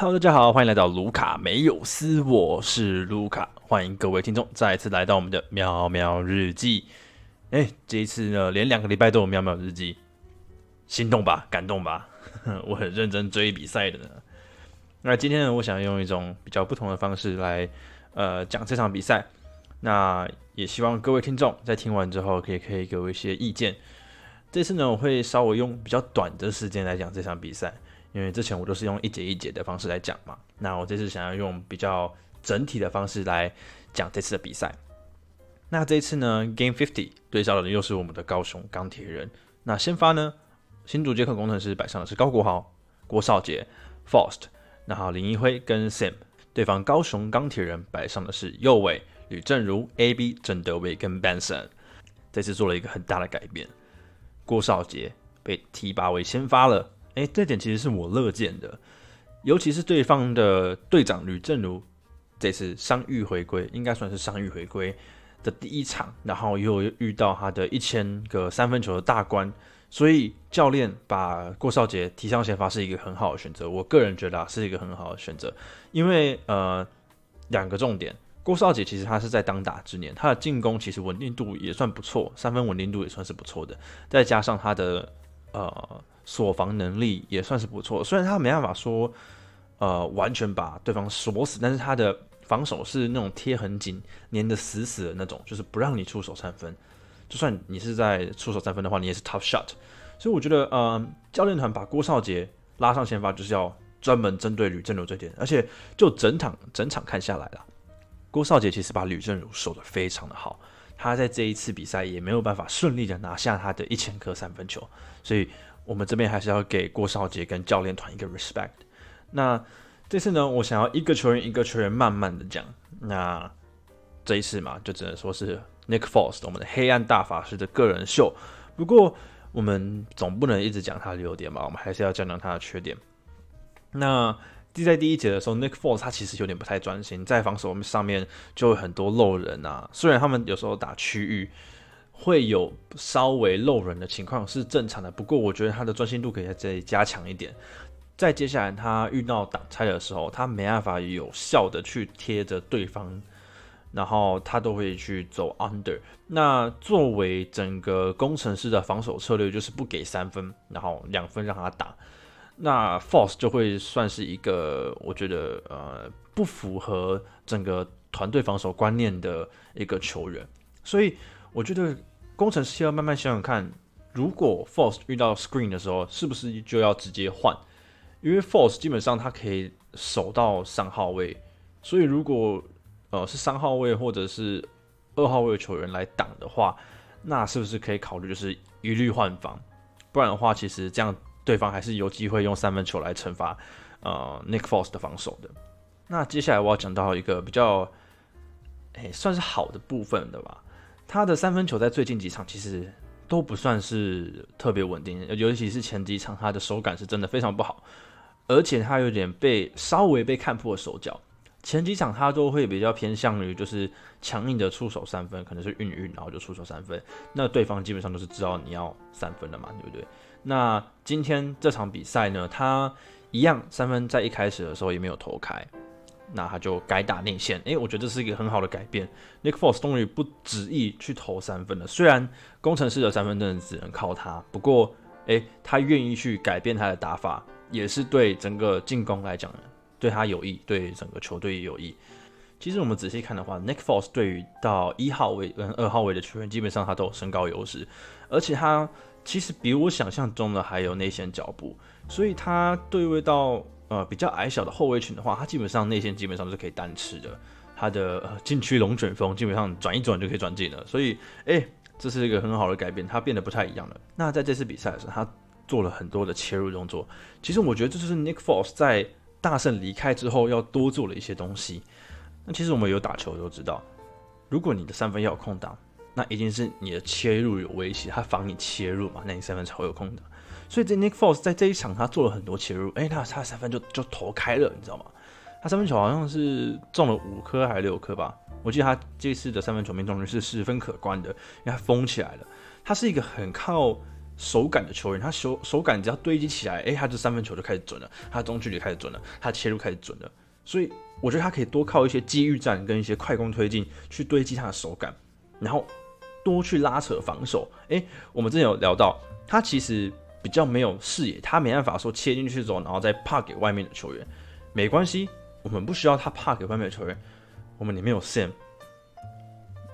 Hello，大家好，欢迎来到卢卡没有斯，我是卢卡，欢迎各位听众再一次来到我们的喵喵日记。哎，这一次呢，连两个礼拜都有喵喵日记，心动吧，感动吧，我很认真追比赛的呢。那今天呢，我想用一种比较不同的方式来呃讲这场比赛，那也希望各位听众在听完之后，可以可以给我一些意见。这次呢，我会稍微用比较短的时间来讲这场比赛。因为之前我都是用一节一节的方式来讲嘛，那我这次想要用比较整体的方式来讲这次的比赛。那这一次呢，Game Fifty 对上的又是我们的高雄钢铁人。那先发呢，新竹捷克工程师摆上的是高国豪、郭少杰、Fast，然后林一辉跟 Sam。对方高雄钢铁人摆上的是右卫吕正如、AB 郑德伟跟 Benson。这次做了一个很大的改变，郭少杰被提拔为先发了。哎，这点其实是我乐见的，尤其是对方的队长吕正如这次伤愈回归，应该算是伤愈回归的第一场，然后又遇到他的一千个三分球的大关，所以教练把郭少杰提上先发是一个很好的选择。我个人觉得啊，是一个很好的选择，因为呃，两个重点，郭少杰其实他是在当打之年，他的进攻其实稳定度也算不错，三分稳定度也算是不错的，再加上他的呃。锁防能力也算是不错，虽然他没办法说，呃，完全把对方锁死，但是他的防守是那种贴很紧、粘得死死的那种，就是不让你出手三分。就算你是在出手三分的话，你也是 tough shot。所以我觉得，呃，教练团把郭少杰拉上先发，就是要专门针对吕正儒这点。而且就整场整场看下来了，郭少杰其实把吕正儒守得非常的好，他在这一次比赛也没有办法顺利的拿下他的一千颗三分球，所以。我们这边还是要给郭少杰跟教练团一个 respect。那这次呢，我想要一个球员一个球员慢慢的讲。那这一次嘛，就只能说是 Nick Foles 我们的黑暗大法师的个人秀。不过我们总不能一直讲他的优点吧，我们还是要讲讲他的缺点。那第在第一节的时候，Nick Foles 他其实有点不太专心，在防守上面就有很多漏人啊。虽然他们有时候打区域。会有稍微漏人的情况是正常的，不过我觉得他的专心度可以再加强一点。在接下来他遇到挡拆的时候，他没办法有效的去贴着对方，然后他都会去走 under。那作为整个工程师的防守策略，就是不给三分，然后两分让他打。那 force 就会算是一个我觉得呃不符合整个团队防守观念的一个球员，所以我觉得。工程师要慢慢想想看，如果 Force 遇到 Screen 的时候，是不是就要直接换？因为 Force 基本上它可以守到三号位，所以如果呃是三号位或者是二号位的球员来挡的话，那是不是可以考虑就是一律换防？不然的话，其实这样对方还是有机会用三分球来惩罚呃 Nick Force 的防守的。那接下来我要讲到一个比较诶算是好的部分的吧。他的三分球在最近几场其实都不算是特别稳定，尤其是前几场他的手感是真的非常不好，而且他有点被稍微被看破手脚。前几场他都会比较偏向于就是强硬的出手三分，可能是运运然后就出手三分，那对方基本上都是知道你要三分的嘛，对不对？那今天这场比赛呢，他一样三分在一开始的时候也没有投开。那他就改打内线，诶，我觉得这是一个很好的改变。Nick Foles 终于不执意去投三分了，虽然工程师的三分真的只能靠他，不过，诶，他愿意去改变他的打法，也是对整个进攻来讲，对他有益，对整个球队也有益。其实我们仔细看的话，Nick Foles 对于到一号位跟二号位的球员，基本上他都有身高优势，而且他其实比我想象中的还有内线脚步，所以他对位到。呃，比较矮小的后卫群的话，他基本上内线基本上都是可以单吃的。他的禁区龙卷风基本上转一转就可以转进了，所以，哎，这是一个很好的改变，他变得不太一样了。那在这次比赛的时候，他做了很多的切入动作。其实我觉得这就是 Nick Foles 在大圣离开之后要多做的一些东西。那其实我们有打球都知道，如果你的三分要有空档，那一定是你的切入有威胁，他防你切入嘛，那你三分才会有空档。所以这 Nick Foles 在这一场他做了很多切入，哎，他他三分就就投开了，你知道吗？他三分球好像是中了五颗还是六颗吧？我记得他这次的三分球命中率是十分可观的，因为他封起来了。他是一个很靠手感的球员，他手手感只要堆积起来，诶，他就三分球就开始准了，他中距离开始准了，他切入开始准了。所以我觉得他可以多靠一些机遇战跟一些快攻推进去堆积他的手感，然后多去拉扯防守。诶，我们之前有聊到，他其实比较没有视野，他没办法说切进去之后，然后再帕给外面的球员。没关系，我们不需要他帕给外面的球员，我们里面有 Sam。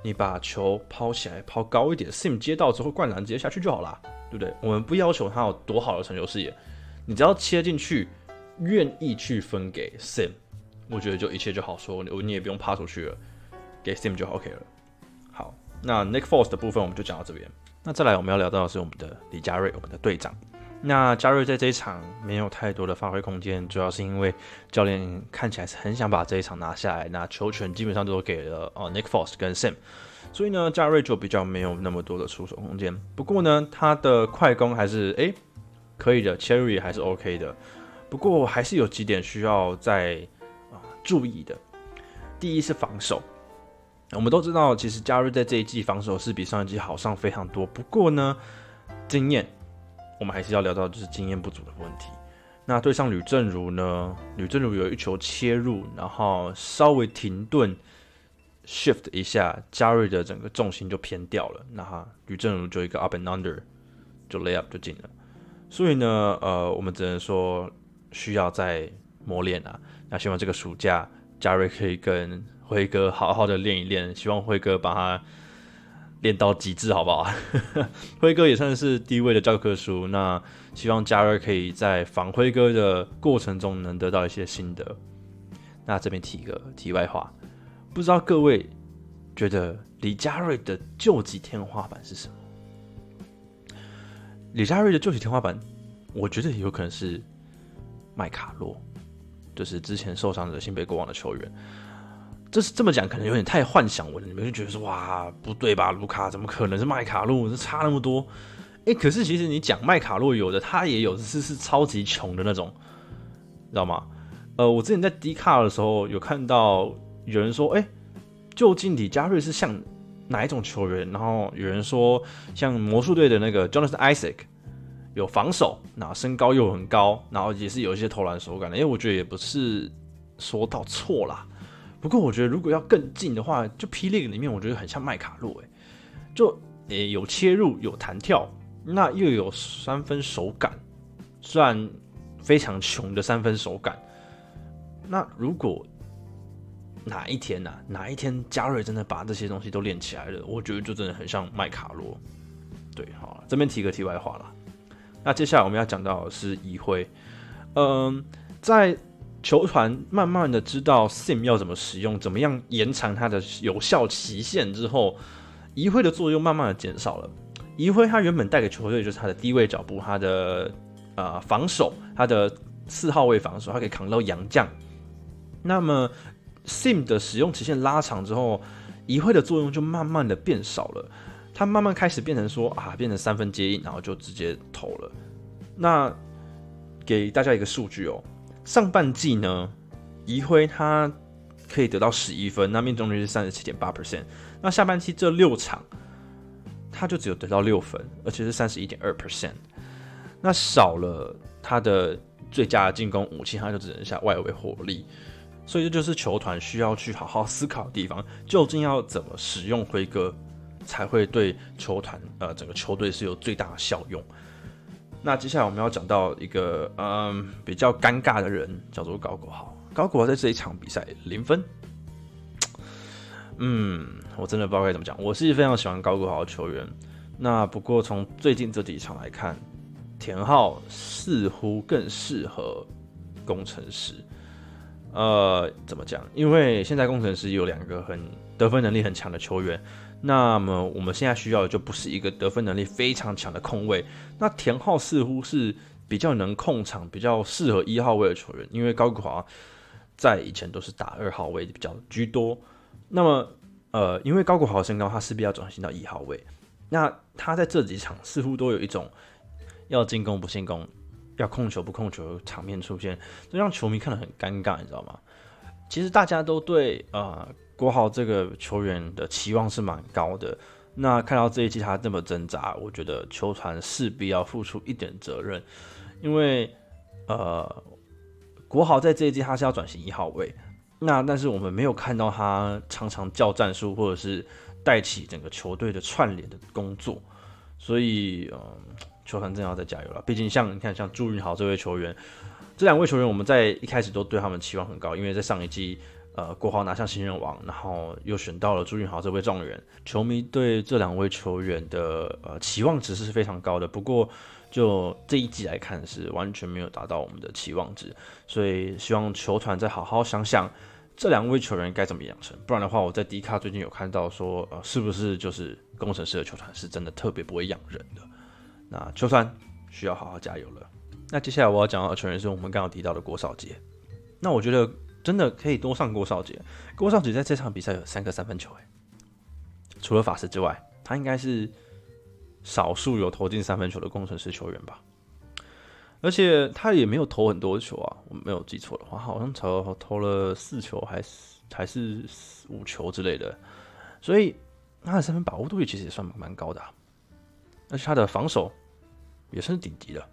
你把球抛起来，抛高一点，Sim 接到之后灌篮直接下去就好啦，对不对？我们不要求他有多好的传球视野，你只要切进去，愿意去分给 Sim，我觉得就一切就好说，你你也不用趴出去了，给 Sim 就 OK 了。好，那 Nick Force 的部分我们就讲到这边。那再来我们要聊到的是我们的李佳瑞，我们的队长。那佳瑞在这一场没有太多的发挥空间，主要是因为教练看起来是很想把这一场拿下来，那球权基本上都给了哦 Nick Foss 跟 Sam，所以呢佳瑞就比较没有那么多的出手空间。不过呢他的快攻还是诶可以的，切入也还是 OK 的。不过还是有几点需要再啊注意的。第一是防守，我们都知道其实加瑞在这一季防守是比上一季好上非常多。不过呢经验。我们还是要聊到就是经验不足的问题。那对上吕正如呢？吕正如有一球切入，然后稍微停顿，shift 一下，加瑞的整个重心就偏掉了。那哈，吕正如就一个 up and under，就 lay up 就进了。所以呢，呃，我们只能说需要再磨练啊。那希望这个暑假加瑞可以跟辉哥好好的练一练，希望辉哥把他。练到极致，好不好？辉哥也算是第一位的教科书。那希望加瑞可以在访辉哥的过程中能得到一些心得。那这边提一个题外话，不知道各位觉得李佳瑞的救急天花板是什么？李佳瑞的救急天花板，我觉得有可能是麦卡洛，就是之前受伤的新北国王的球员。这是这么讲，可能有点太幻想我了。你们就觉得说，哇，不对吧？卢卡怎么可能是麦卡洛？这差那么多。哎，可是其实你讲麦卡洛有的，他也有是是超级穷的那种，知道吗？呃，我之前在 D 卡的时候有看到有人说，哎，究竟李佳瑞是像哪一种球员？然后有人说像魔术队的那个 Jonathan Isaac，有防守，然后身高又很高，然后也是有一些投篮手感的。因为我觉得也不是说到错啦。不过我觉得，如果要更近的话，就霹雳里面，我觉得很像麦卡洛，哎，就诶有切入有弹跳，那又有三分手感，虽然非常穷的三分手感。那如果哪一天呢？哪一天加瑞真的把这些东西都练起来了，我觉得就真的很像麦卡洛。对，好，这边提个题外话了。那接下来我们要讲到的是移辉，嗯，在。球团慢慢的知道 Sim 要怎么使用，怎么样延长它的有效期限之后，移会的作用慢慢的减少了。移会他原本带给球队就是他的低位脚步，他的呃防守，他的四号位防守，他可以扛到洋将。那么 Sim 的使用期限拉长之后，移会的作用就慢慢的变少了。他慢慢开始变成说啊，变成三分接应，然后就直接投了。那给大家一个数据哦。上半季呢，移辉他可以得到十一分，那命中率是三十七点八 percent。那下半期这六场，他就只有得到六分，而且是三十一点二 percent。那少了他的最佳进攻武器，他就只剩下外围火力。所以这就是球团需要去好好思考的地方，究竟要怎么使用辉哥，才会对球团呃整个球队是有最大效用。那接下来我们要讲到一个嗯比较尴尬的人，叫做高国豪。高国豪在这一场比赛零分，嗯，我真的不知道该怎么讲。我是非常喜欢高国豪的球员。那不过从最近这几场来看，田浩似乎更适合工程师。呃，怎么讲？因为现在工程师有两个很得分能力很强的球员。那么我们现在需要的就不是一个得分能力非常强的控卫。那田浩似乎是比较能控场、比较适合一号位的球员，因为高国华在以前都是打二号位比较居多。那么，呃，因为高国华的身高，他势必要转型到一号位。那他在这几场似乎都有一种要进攻不进攻、要控球不控球场面出现，这让球迷看得很尴尬，你知道吗？其实大家都对啊。国豪这个球员的期望是蛮高的，那看到这一季他这么挣扎，我觉得球团势必要付出一点责任，因为呃，国豪在这一季他是要转型一号位，那但是我们没有看到他常常叫战术或者是带起整个球队的串联的工作，所以嗯，球团真的要再加油了。毕竟像你看，像朱云豪这位球员，这两位球员我们在一开始都对他们期望很高，因为在上一季。呃，国豪拿下新人王，然后又选到了朱运豪这位状元，球迷对这两位球员的呃期望值是非常高的。不过，就这一季来看，是完全没有达到我们的期望值，所以希望球团再好好想想这两位球员该怎么养成。不然的话，我在迪卡最近有看到说，呃，是不是就是工程师的球团是真的特别不会养人的？那球团需要好好加油了。那接下来我要讲到的球员是我们刚刚提到的郭少杰。那我觉得。真的可以多上郭少杰。郭少杰在这场比赛有三个三分球，哎，除了法师之外，他应该是少数有投进三分球的工程师球员吧。而且他也没有投很多球啊，我没有记错的话，好像投投了四球还是还是五球之类的。所以他的三分把握度也其实也算蛮高的，而且他的防守也算是顶级的。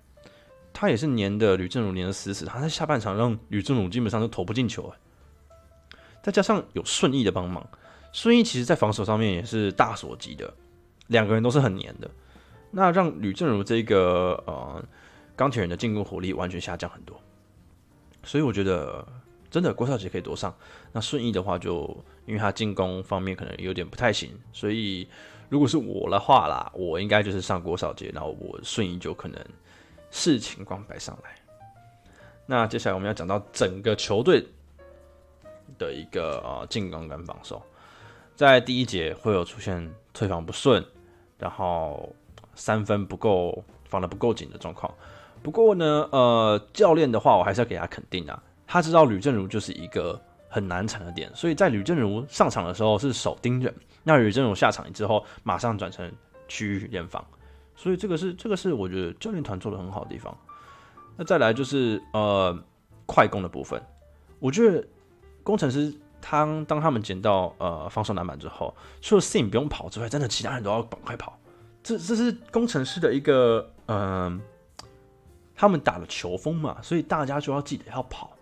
他也是粘的吕正儒粘的死死，他在下半场让吕正如基本上都投不进球再加上有顺义的帮忙，顺义其实在防守上面也是大所及的，两个人都是很粘的，那让吕正如这个呃钢铁人的进攻火力完全下降很多，所以我觉得真的郭少杰可以多上，那顺义的话就因为他进攻方面可能有点不太行，所以如果是我的话啦，我应该就是上郭少杰，然后我顺义就可能。视情况摆上来。那接下来我们要讲到整个球队的一个呃进攻跟防守，在第一节会有出现退防不顺，然后三分不够防的不够紧的状况。不过呢，呃，教练的话我还是要给他肯定啊，他知道吕正如就是一个很难缠的点，所以在吕正如上场的时候是守盯人，那吕正如下场之后马上转成区域联防。所以这个是这个是我觉得教练团做的很好的地方。那再来就是呃快攻的部分，我觉得工程师他当他们捡到呃防守篮板之后，除了 Sim 不用跑之外，真的其他人都要赶快跑。这这是工程师的一个嗯，他们打了球风嘛，所以大家就要记得要跑。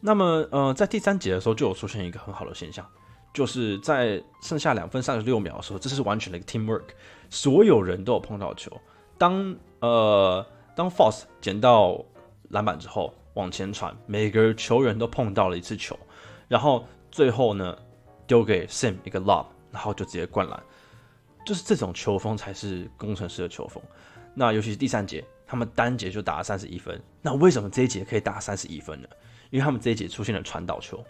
那么呃在第三节的时候就有出现一个很好的现象。就是在剩下两分三十六秒的时候，这是完全的一个 teamwork，所有人都有碰到球。当呃当 Force 捡到篮板之后往前传，每个球员都碰到了一次球，然后最后呢丢给 Sam 一个 lob，然后就直接灌篮。就是这种球风才是工程师的球风。那尤其是第三节，他们单节就打了三十一分。那为什么这一节可以打三十一分呢？因为他们这一节出现了传导球。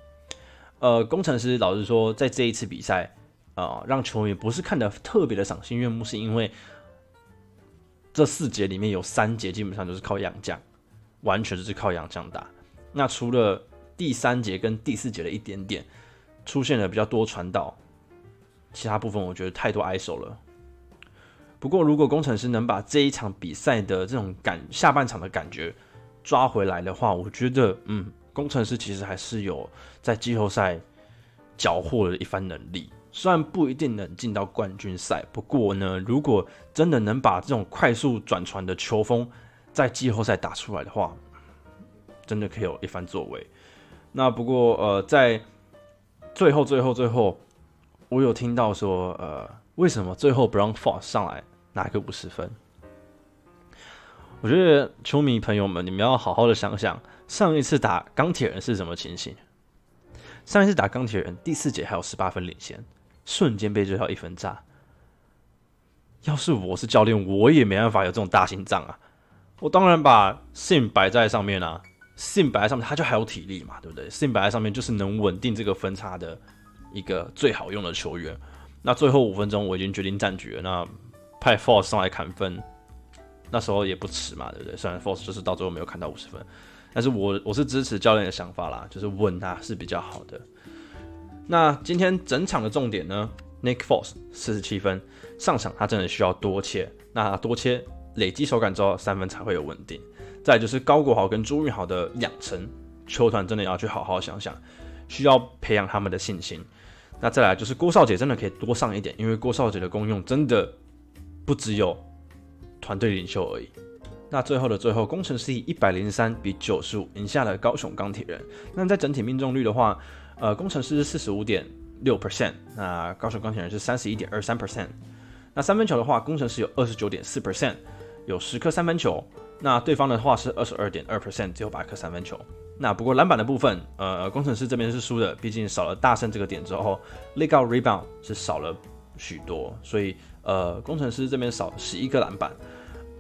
呃，工程师老实说，在这一次比赛，啊，让球员不是看得特别的赏心悦目，是因为这四节里面有三节基本上就是靠洋将，完全就是靠洋将打。那除了第三节跟第四节的一点点出现了比较多传导，其他部分我觉得太多挨手了。不过，如果工程师能把这一场比赛的这种感下半场的感觉抓回来的话，我觉得，嗯。工程师其实还是有在季后赛缴获的一番能力，虽然不一定能进到冠军赛，不过呢，如果真的能把这种快速转传的球风在季后赛打出来的话，真的可以有一番作为。那不过呃，在最后最后最后，我有听到说，呃，为什么最后不让 Force 上来拿个五十分？我觉得球迷朋友们，你们要好好的想想。上一次打钢铁人是什么情形？上一次打钢铁人第四节还有十八分领先，瞬间被追到一分炸。要是我是教练，我也没办法有这种大心脏啊！我当然把 Sim 摆在上面啊，Sim 摆在上面，他就还有体力嘛，对不对？Sim 摆在上面就是能稳定这个分差的一个最好用的球员。那最后五分钟我已经决定战局了，那派 Force 上来砍分，那时候也不迟嘛，对不对？虽然 Force 就是到最后没有砍到五十分。但是我我是支持教练的想法啦，就是稳啊是比较好的。那今天整场的重点呢，Nick Force 四十七分上场，他真的需要多切，那多切累积手感之后，三分才会有稳定。再就是高国豪跟朱运豪的养成，球团真的要去好好想想，需要培养他们的信心。那再来就是郭少杰真的可以多上一点，因为郭少杰的功用真的不只有团队领袖而已。那最后的最后，工程师以一百零三比九十五赢下了高雄钢铁人。那在整体命中率的话，呃，工程师是四十五点六 percent，那高雄钢铁人是三十一点二三 percent。那三分球的话，工程师有二十九点四 percent，有十颗三分球。那对方的话是二十二点二 percent，只有八颗三分球。那不过篮板的部分，呃，工程师这边是输的，毕竟少了大胜这个点之后，legal rebound 是少了许多，所以呃，工程师这边少十一个篮板。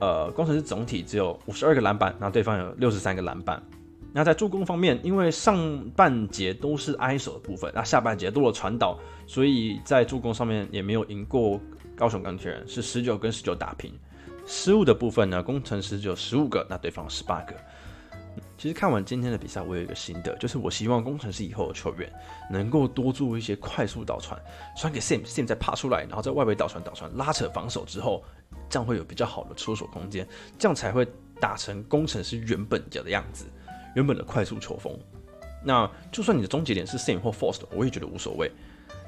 呃，工程师总体只有五十二个篮板，那对方有六十三个篮板。那在助攻方面，因为上半节都是挨手的部分，那下半节多了传导，所以在助攻上面也没有赢过高雄钢铁人，是十九跟十九打平。失误的部分呢，工程师只有十五个，那对方十八个。其实看完今天的比赛，我有一个心得，就是我希望工程师以后的球员能够多做一些快速导传，传给 Sam，Sam 再爬出来，然后在外围导传导传，拉扯防守之后。这样会有比较好的出手空间，这样才会打成工程师原本的样子，原本的快速球风。那就算你的终结点是 Same 或 Forced，我也觉得无所谓。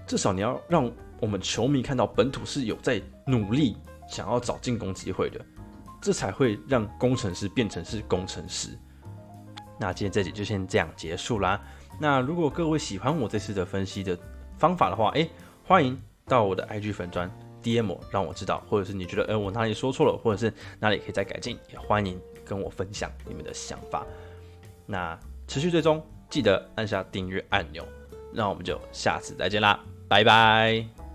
至少你要让我们球迷看到本土是有在努力想要找进攻机会的，这才会让工程师变成是工程师。那今天这集就先这样结束啦。那如果各位喜欢我这次的分析的方法的话，诶，欢迎到我的 IG 粉砖。DM 让我知道，或者是你觉得，呃，我哪里说错了，或者是哪里可以再改进，也欢迎跟我分享你们的想法。那持续追踪，记得按下订阅按钮。那我们就下次再见啦，拜拜。